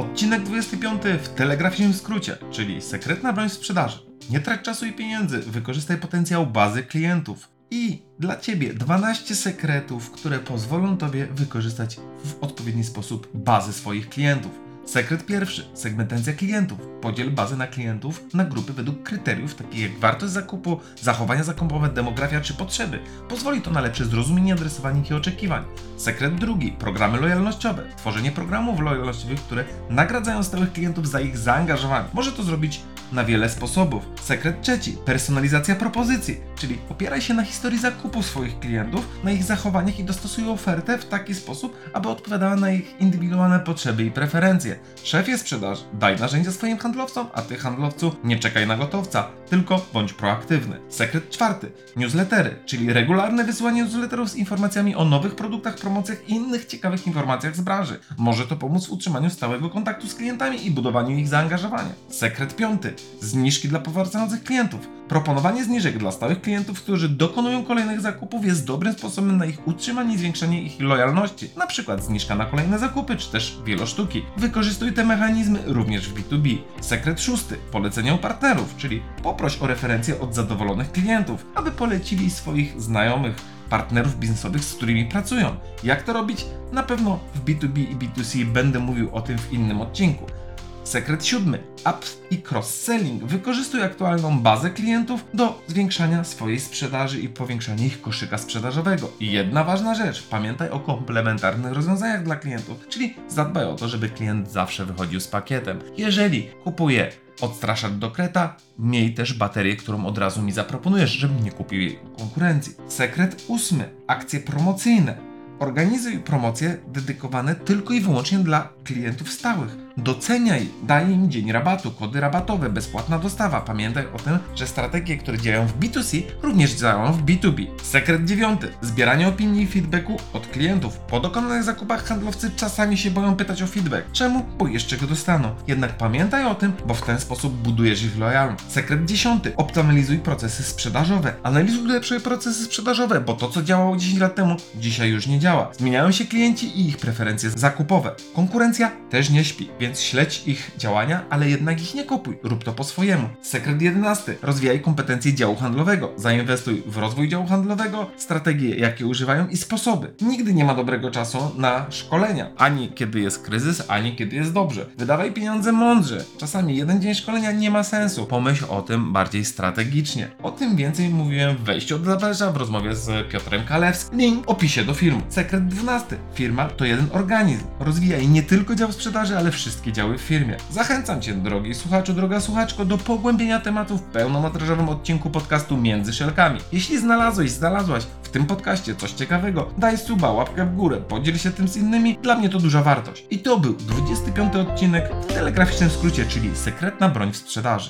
Odcinek 25 w telegraficznym skrócie, czyli sekretna broń sprzedaży. Nie trać czasu i pieniędzy, wykorzystaj potencjał bazy klientów. I dla Ciebie 12 sekretów, które pozwolą Tobie wykorzystać w odpowiedni sposób bazy swoich klientów. Sekret pierwszy, segmentacja klientów. Podziel bazę na klientów na grupy według kryteriów takich jak wartość zakupu, zachowania zakupowe, demografia czy potrzeby. Pozwoli to na lepsze zrozumienie adresowania ich oczekiwań. Sekret drugi, programy lojalnościowe. Tworzenie programów lojalnościowych, które nagradzają stałych klientów za ich zaangażowanie. Może to zrobić na wiele sposobów. Sekret trzeci, personalizacja propozycji, czyli opieraj się na historii zakupu swoich klientów, na ich zachowaniach i dostosuj ofertę w taki sposób, aby odpowiadała na ich indywidualne potrzeby i preferencje. Szefie sprzedaży, daj narzędzia swoim handlowcom, a ty handlowcu nie czekaj na gotowca, tylko bądź proaktywny. Sekret czwarty, newslettery, czyli regularne wysyłanie newsletterów z informacjami o nowych produktach, promocjach i innych ciekawych informacjach z branży. Może to pomóc w utrzymaniu stałego kontaktu z klientami i budowaniu ich zaangażowania. Sekret piąty, zniżki dla powracających klientów. Proponowanie zniżek dla stałych klientów, którzy dokonują kolejnych zakupów jest dobrym sposobem na ich utrzymanie i zwiększenie ich lojalności. Na przykład zniżka na kolejne zakupy, czy też wielosztuki. Wykorzystuj te mechanizmy również w B2B. Sekret szósty, polecenia u partnerów, czyli poproś o referencje od zadowolonych klientów, aby polecili swoich znajomych, partnerów biznesowych, z którymi pracują. Jak to robić? Na pewno w B2B i B2C będę mówił o tym w innym odcinku. Sekret siódmy. Up i cross-selling. Wykorzystuj aktualną bazę klientów do zwiększania swojej sprzedaży i powiększania ich koszyka sprzedażowego. I jedna ważna rzecz. Pamiętaj o komplementarnych rozwiązaniach dla klientów, czyli zadbaj o to, żeby klient zawsze wychodził z pakietem. Jeżeli kupuje odstraszacz do kreta, miej też baterię, którą od razu mi zaproponujesz, żebym nie kupił jej konkurencji. Sekret ósmy. Akcje promocyjne. Organizuj promocje dedykowane tylko i wyłącznie dla klientów stałych. Doceniaj, daj im dzień rabatu, kody rabatowe, bezpłatna dostawa. Pamiętaj o tym, że strategie, które działają w B2C, również działają w B2B. Sekret dziewiąty. Zbieranie opinii i feedbacku od klientów. Po dokonanych zakupach handlowcy czasami się boją pytać o feedback. Czemu? Bo jeszcze go dostaną. Jednak pamiętaj o tym, bo w ten sposób budujesz ich lojalność. Sekret dziesiąty. Optymalizuj procesy sprzedażowe. Analizuj lepsze procesy sprzedażowe, bo to, co działało 10 lat temu, dzisiaj już nie działa. Zmieniają się klienci i ich preferencje zakupowe. Konkurencja też nie śpi, więc śledź ich działania, ale jednak ich nie kupuj. Rób to po swojemu. Sekret 11. Rozwijaj kompetencje działu handlowego. Zainwestuj w rozwój działu handlowego, strategie, jakie używają i sposoby. Nigdy nie ma dobrego czasu na szkolenia. Ani kiedy jest kryzys, ani kiedy jest dobrze. Wydawaj pieniądze mądrze. Czasami jeden dzień szkolenia nie ma sensu. Pomyśl o tym bardziej strategicznie. O tym więcej mówiłem w wejściu od zawarza w rozmowie z Piotrem Kalewskim. Link w opisie do filmu. Sekret 12. Firma to jeden organizm. Rozwijaj nie tylko dział sprzedaży, ale wszystkie działy w firmie. Zachęcam Cię, drogi słuchaczu, droga słuchaczko, do pogłębienia tematu w pełnometrażowym odcinku podcastu Między Szelkami. Jeśli znalazłeś, znalazłaś w tym podcaście coś ciekawego, daj suba, łapkę w górę, podziel się tym z innymi, dla mnie to duża wartość. I to był 25 odcinek w telegraficznym skrócie, czyli sekretna broń w sprzedaży.